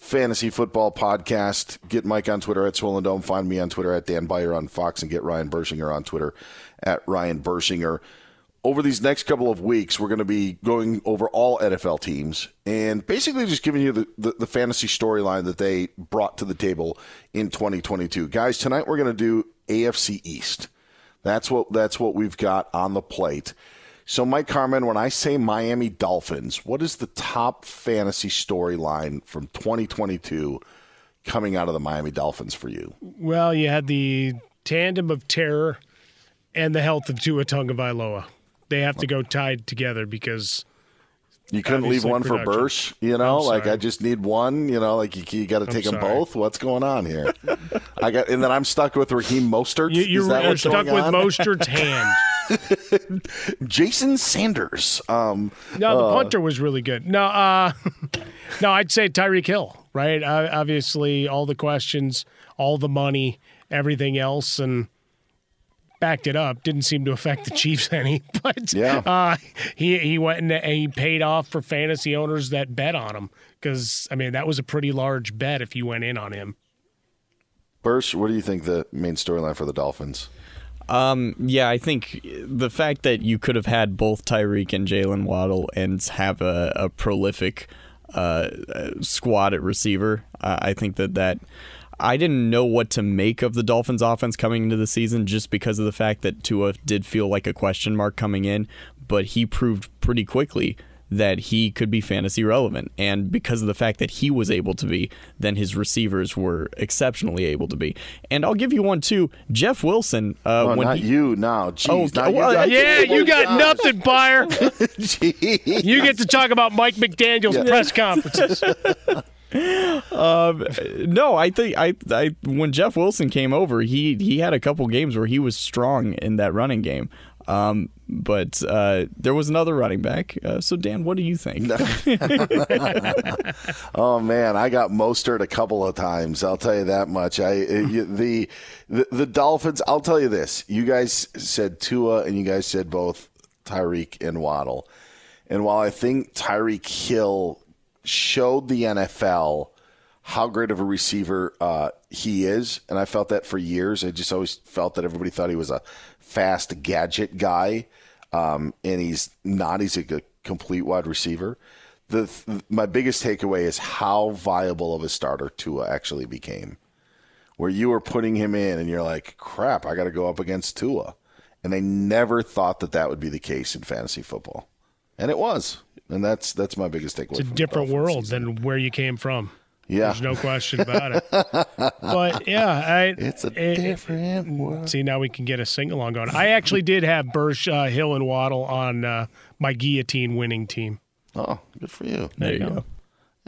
fantasy football podcast. Get Mike on Twitter at Swollen Dome. Find me on Twitter at Dan Beyer on Fox and get Ryan Bershinger on Twitter at Ryan Bershinger. Over these next couple of weeks, we're going to be going over all NFL teams and basically just giving you the, the, the fantasy storyline that they brought to the table in 2022. Guys, tonight we're going to do AFC East. That's what that's what we've got on the plate. So, Mike Harmon, when I say Miami Dolphins, what is the top fantasy storyline from 2022 coming out of the Miami Dolphins for you? Well, you had the tandem of terror and the health of Tua Tagovailoa. They have to go tied together because you couldn't leave one production. for Bursch. You know, like I just need one. You know, like you, you got to take them both. What's going on here? I got, and then I'm stuck with Raheem Mostert. You, are stuck with on? Mostert's hand. Jason Sanders. Um, no, the uh, punter was really good. No, uh, no, I'd say Tyreek Hill. Right. Uh, obviously, all the questions, all the money, everything else, and backed it up. Didn't seem to affect the Chiefs any, but yeah. Uh, he he went and he paid off for fantasy owners that bet on him because I mean that was a pretty large bet if you went in on him. Bursch, what do you think the main storyline for the Dolphins? Um, yeah, I think the fact that you could have had both Tyreek and Jalen Waddle and have a, a prolific uh, squad at receiver, uh, I think that that I didn't know what to make of the Dolphins offense coming into the season just because of the fact that Tua did feel like a question mark coming in, but he proved pretty quickly that he could be fantasy relevant. And because of the fact that he was able to be, then his receivers were exceptionally able to be. And I'll give you one too. Jeff Wilson. Uh, oh, when not he, you now. Jeez, oh, well, you got, yeah, you got nothing, Beyer. you get to talk about Mike McDaniel's yeah. press conferences. um, no, I think I, I when Jeff Wilson came over, he he had a couple games where he was strong in that running game. Um, but uh, there was another running back. Uh, so, Dan, what do you think? oh man, I got Mostert a couple of times. I'll tell you that much. I the, the the Dolphins. I'll tell you this. You guys said Tua, and you guys said both Tyreek and Waddle. And while I think Tyreek Hill showed the NFL how great of a receiver uh, he is, and I felt that for years. I just always felt that everybody thought he was a fast gadget guy, um, and he's not. He's a complete wide receiver. The my biggest takeaway is how viable of a starter Tua actually became, where you were putting him in, and you're like, "Crap, I got to go up against Tua," and I never thought that that would be the case in fantasy football, and it was, and that's that's my biggest takeaway. It's a different world season. than where you came from. Yeah, there's no question about it. but yeah, I, it's a it, different world. See, now we can get a sing along going. I actually did have Bursch, uh, Hill, and Waddle on uh, my guillotine winning team. Oh, good for you. There, there you go. go.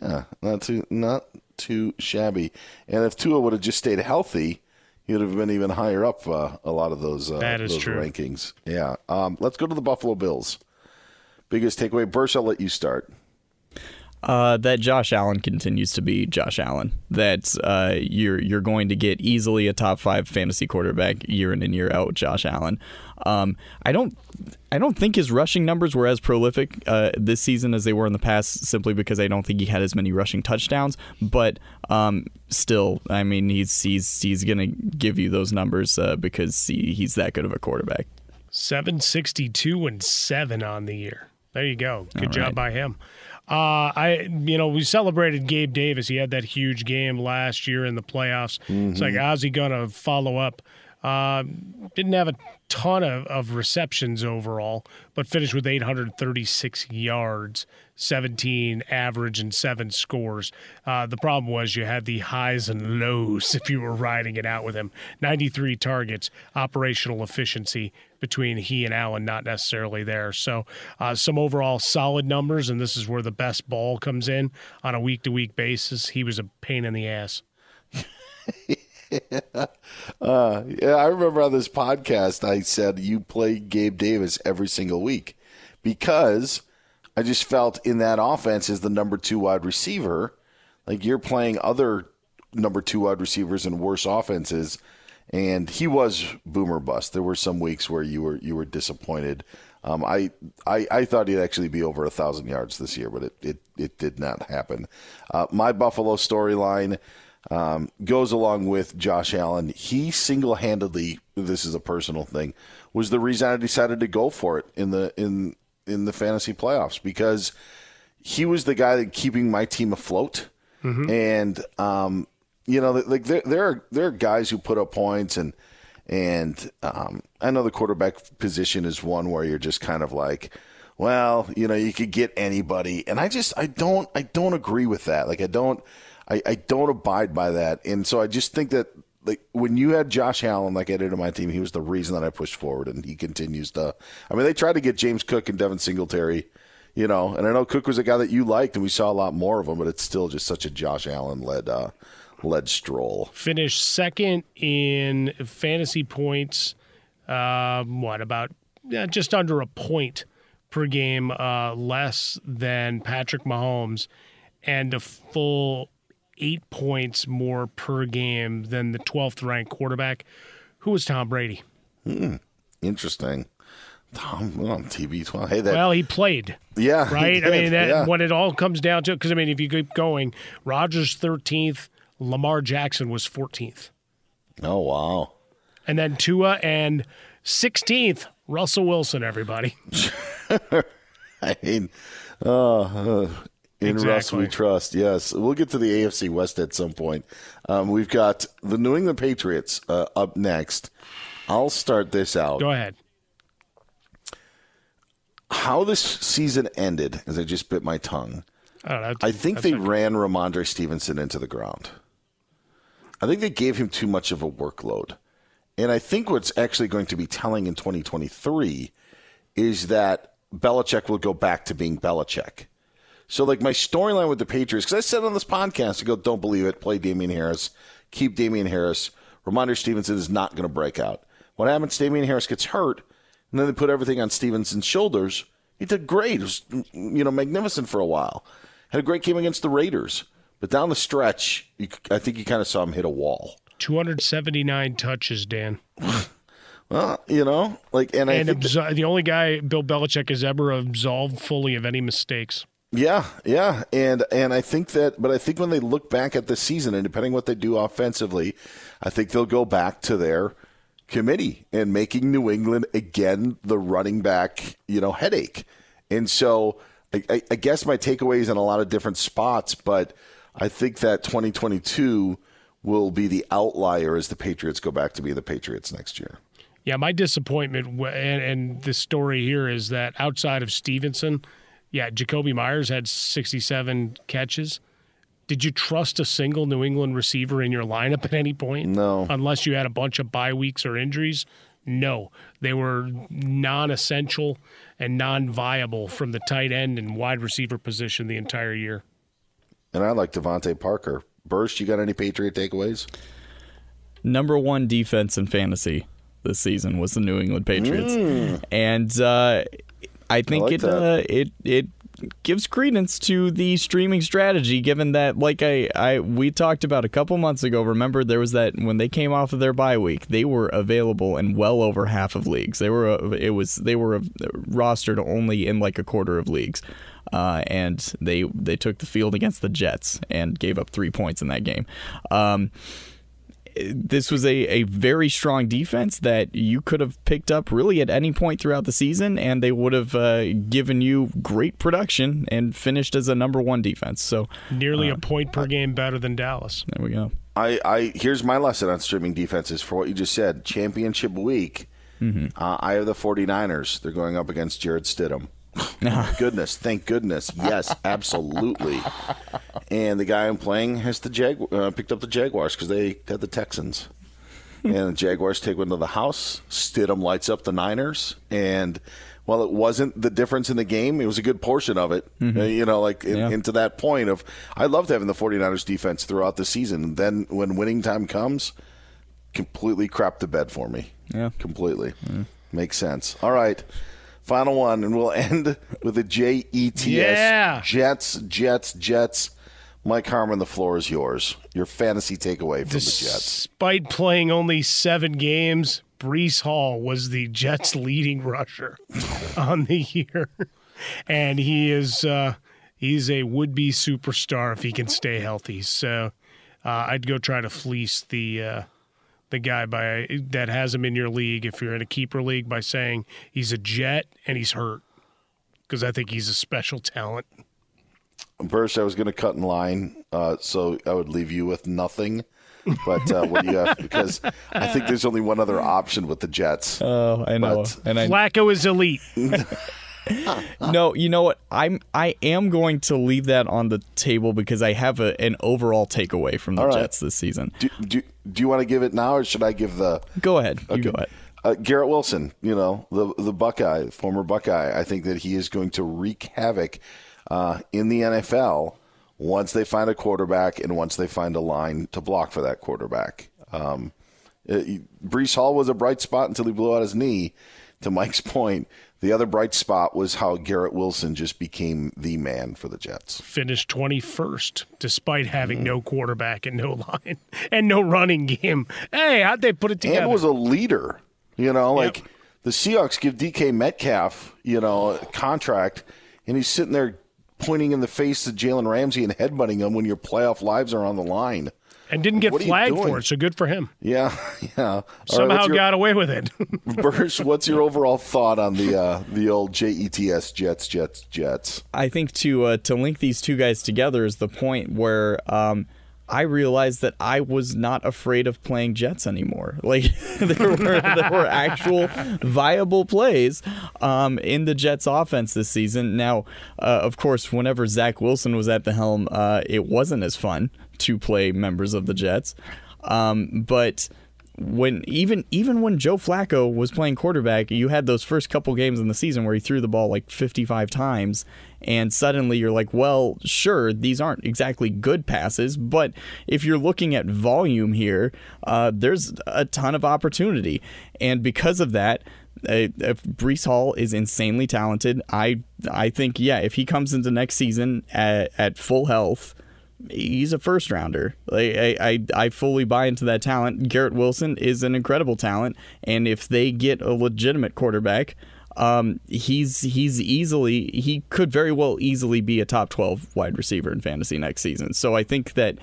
Yeah, not too not too shabby. And if Tua would have just stayed healthy, he would have been even higher up uh, a lot of those uh, that is those true. rankings. Yeah. Um, let's go to the Buffalo Bills. Biggest takeaway, Bursch. I'll let you start. Uh, that Josh Allen continues to be Josh Allen. That uh, you're you're going to get easily a top five fantasy quarterback year in and year out. Josh Allen. Um, I don't I don't think his rushing numbers were as prolific uh, this season as they were in the past, simply because I don't think he had as many rushing touchdowns. But um, still, I mean, he's he's he's gonna give you those numbers uh, because he, he's that good of a quarterback. Seven sixty two and seven on the year. There you go. Good All job right. by him. Uh, I, you know, we celebrated Gabe Davis. He had that huge game last year in the playoffs. Mm-hmm. It's like, mm-hmm. how's he going to follow up? Uh, didn't have a ton of, of receptions overall, but finished with 836 yards, 17 average, and seven scores. Uh, the problem was you had the highs and lows if you were riding it out with him. 93 targets, operational efficiency between he and Allen not necessarily there. So uh, some overall solid numbers, and this is where the best ball comes in on a week to week basis. He was a pain in the ass. uh, yeah, I remember on this podcast I said you play Gabe Davis every single week because I just felt in that offense as the number two wide receiver, like you're playing other number two wide receivers in worse offenses, and he was boomer bust. There were some weeks where you were you were disappointed. Um, I, I I thought he'd actually be over a thousand yards this year, but it it, it did not happen. Uh, my Buffalo storyline um, goes along with Josh Allen. He single handedly, this is a personal thing, was the reason I decided to go for it in the in in the fantasy playoffs because he was the guy that keeping my team afloat. Mm-hmm. And um, you know, like there there are there are guys who put up points and and um, I know the quarterback position is one where you're just kind of like, well, you know, you could get anybody, and I just I don't I don't agree with that. Like I don't I, I don't abide by that. And so I just think that like when you had Josh Allen like I did on my team, he was the reason that I pushed forward, and he continues to. I mean, they tried to get James Cook and Devin Singletary, you know, and I know Cook was a guy that you liked, and we saw a lot more of him, but it's still just such a Josh Allen led uh, led stroll. Finished second in fantasy points. Uh, what about yeah, just under a point per game uh, less than Patrick Mahomes, and a full eight points more per game than the 12th ranked quarterback, who was Tom Brady. Hmm. Interesting. Tom on TV twelve. Hey, that, well, he played. Yeah, right. I mean, that, yeah. when it all comes down to, it, because I mean, if you keep going, Rodgers thirteenth, Lamar Jackson was fourteenth. Oh wow! And then Tua and sixteenth, Russell Wilson. Everybody. I mean, uh, in exactly. Russ we trust. Yes, we'll get to the AFC West at some point. Um, we've got the New England Patriots uh, up next. I'll start this out. Go ahead. How this season ended, as I just bit my tongue. I, I think they ran Rhamondre Stevenson into the ground. I think they gave him too much of a workload. And I think what's actually going to be telling in 2023 is that Belichick will go back to being Belichick so, like, my storyline with the Patriots, because I said on this podcast, I go, don't believe it, play Damien Harris, keep Damien Harris. Rhamondre Stevenson is not going to break out. What happens? Damien Harris gets hurt, and then they put everything on Stevenson's shoulders. He did great. It was, you know, magnificent for a while. Had a great game against the Raiders. But down the stretch, you, I think you kind of saw him hit a wall. 279 touches, Dan. well, you know, like, and, and I absol- the only guy Bill Belichick has ever absolved fully of any mistakes. Yeah, yeah, and and I think that, but I think when they look back at the season, and depending what they do offensively, I think they'll go back to their committee and making New England again the running back, you know, headache. And so, I, I guess my takeaway is in a lot of different spots, but I think that 2022 will be the outlier as the Patriots go back to be the Patriots next year. Yeah, my disappointment and, and the story here is that outside of Stevenson yeah, Jakobi Meyers had 67 catches. Did you trust a single New England receiver in your lineup at any point? No. Unless you had a bunch of bye weeks or injuries? No. They were non essential and non viable from the tight end and wide receiver position the entire year. And I like DeVante Parker. Bursch, you got any Patriot takeaways? Number one defense in fantasy this season was the New England Patriots. Mm. And uh, I think I like it uh, it it gives credence to the streaming strategy given that like I, I we talked about a couple months ago remember there was that when they came off of their bye week they were available in well over half of leagues. They were it was they were rostered only in like a quarter of leagues. Uh, and they they took the field against the Jets and gave up three points in that game. Um, this was a, a very strong defense that you could have picked up really at any point throughout the season, and they would have uh, given you great production and finished as a number one defense. So nearly uh, a point per game better than Dallas. There we go. I, I here's my lesson on streaming defenses for what you just said. Championship week, mm-hmm. uh, I have the 49ers. They're going up against Jarrett Stidham. goodness, thank goodness. Yes, absolutely. And the guy I'm playing has the Jag uh, picked up the Jaguars because they had the Texans, and the Jaguars take one to the house. Stidham lights up the Niners, and while it wasn't the difference in the game, it was a good portion of it. Mm-hmm. Uh, you know, like in, yeah. into that point of I loved having the 49ers defense throughout the season. Then when winning time comes, completely crap the bed for me. Yeah, completely mm. makes sense. All right. Final one, and we'll end with a J E T S. Yeah. Jets, Jets, Jets. Mike Harmon, the floor is yours. Your fantasy takeaway from Despite the Jets. Despite playing only seven games, Breece Hall was the Jets' leading rusher on the year, and he is uh, he's a would-be superstar if he can stay healthy. So uh, I'd go try to fleece the uh, the guy by that has him in your league if you're in a keeper league by saying he's a jet and he's hurt because I think he's a special talent. First, I was going to cut in line, uh, so I would leave you with nothing. But uh, what do you have? Because I think there's only one other option with the Jets. Oh, I know. But, and I, Flacco is elite. no, you know what? I'm I am going to leave that on the table because I have a, an overall takeaway from the right. Jets this season. Do, do, do you want to give it now, or should I give the? Go ahead. Okay. You go ahead. Uh, Garrett Wilson, you know the the Buckeye, former Buckeye. I think that he is going to wreak havoc uh, in the NFL once they find a quarterback and once they find a line to block for that quarterback. Um, it, Breece Hall was a bright spot until he blew out his knee. To Mike's point, the other bright spot was how Garrett Wilson just became the man for the Jets. Finished 21st despite having mm. no quarterback and no line and no running game. Hey, how'd they put it together? And was a leader. You know, like yep. the Seahawks give DK Metcalf, you know, a contract, and he's sitting there pointing in the face to Jalen Ramsey and headbutting him when your playoff lives are on the line and didn't get flagged for it. So good for him. Yeah, yeah. Somehow right, your, got away with it. Bursch, what's your overall thought on the uh, the old JETS Jets Jets Jets? I think to uh, to link these two guys together is the point where. Um, I realized that I was not afraid of playing Jets anymore. Like there were there were actual viable plays um, in the Jets offense this season. Now, uh, of course, whenever Zach Wilson was at the helm, uh, it wasn't as fun to play members of the Jets. Um, but when even even when Joe Flacco was playing quarterback, you had those first couple games in the season where he threw the ball like 55 times and suddenly you're like, well, sure, these aren't exactly good passes, but if you're looking at volume here, uh, there's a ton of opportunity. And because of that, uh, Breece Hall is insanely talented. I I think yeah, if he comes into next season at, at full health, he's a first rounder. I, I, I fully buy into that talent. Garrett Wilson is an incredible talent, and if they get a legitimate quarterback, um, he's he's easily he could very well easily be a top twelve wide receiver in fantasy next season. So I think that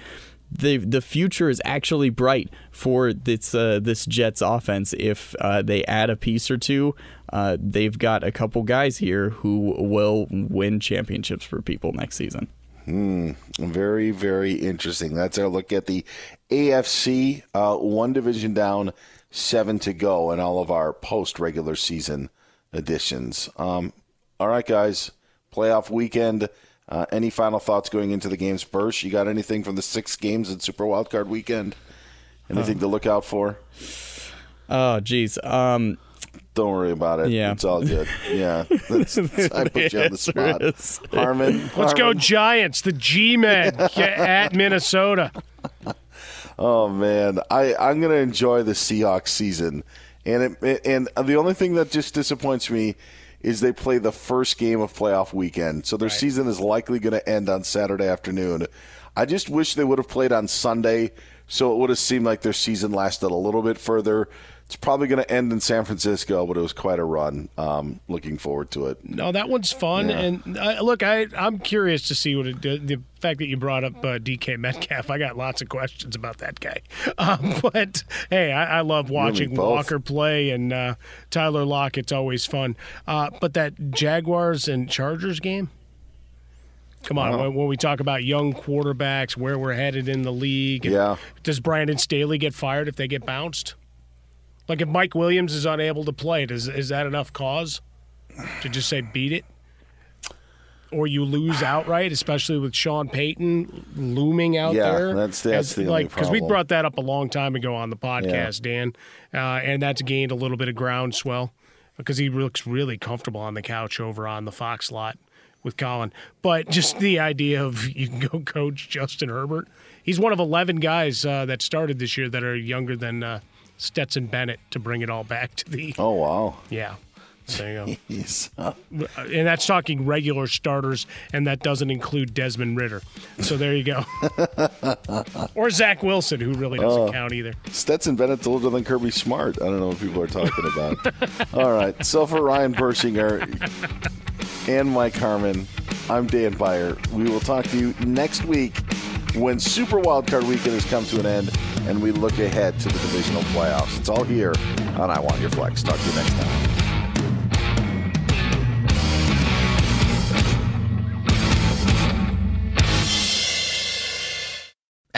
the the future is actually bright for this uh, this Jets offense if uh, they add a piece or two. Uh, they've got a couple guys here who will win championships for people next season. Hmm. Very, very interesting. That's our look at the AFC. Uh, one division down, seven to go, in all of our post regular season editions. Um, all right, guys. Playoff weekend. Uh, any final thoughts going into the games? Bursch, you got anything from the six games at Super Wildcard weekend? Anything uh, to look out for? Oh, geez. Um, don't worry about it. Yeah. It's all good. Yeah. That's, that's, I put you on the spot. Harmon. Let's Harmon. go Giants, the G Men at Minnesota. Oh man, I I'm gonna enjoy the Seahawks season, and it, and the only thing that just disappoints me is they play the first game of playoff weekend. So their right. season is likely going to end on Saturday afternoon. I just wish they would have played on Sunday so it would have seemed like their season lasted a little bit further. It's probably going to end in San Francisco, but it was quite a run. Um, looking forward to it. No, that one's fun. Yeah. And uh, look, I I'm curious to see what it, the fact that you brought up uh, DK Metcalf. I got lots of questions about that guy. Um, but hey, I, I love watching Walker play and uh, Tyler Lockett's always fun. Uh, but that Jaguars and Chargers game. Come on, uh-huh. when, we talk about young quarterbacks, where we're headed in the league. Yeah. Does Brandon Staley get fired if they get bounced? Like if Mike Williams is unable to play, does is that enough cause to just say beat it? Or you lose outright, especially with Sean Payton looming out yeah, there. that's that's As, the like because we brought that up a long time ago on the podcast, yeah. Dan, uh, and that's gained a little bit of groundswell because he looks really comfortable on the couch over on the Fox lot with Colin. But just the idea of you can go coach Justin Herbert. He's one of 11 guys uh, that started this year that are younger than uh, Stetson Bennett to bring it all back to the. Oh, wow. Yeah. There you go. and that's talking regular starters, and that doesn't include Desmond Ridder. So there you go. or Zach Wilson, who really doesn't uh, count either. Stetson Bennett's older than Kirby Smart. I don't know what people are talking about. All right. So for Ryan Bershinger and Mike Harmon, I'm Dan Beyer. We will talk to you next week when Super Wildcard Weekend has come to an end and we look ahead to the divisional playoffs. It's all here on I Want Your Flex. Talk to you next time.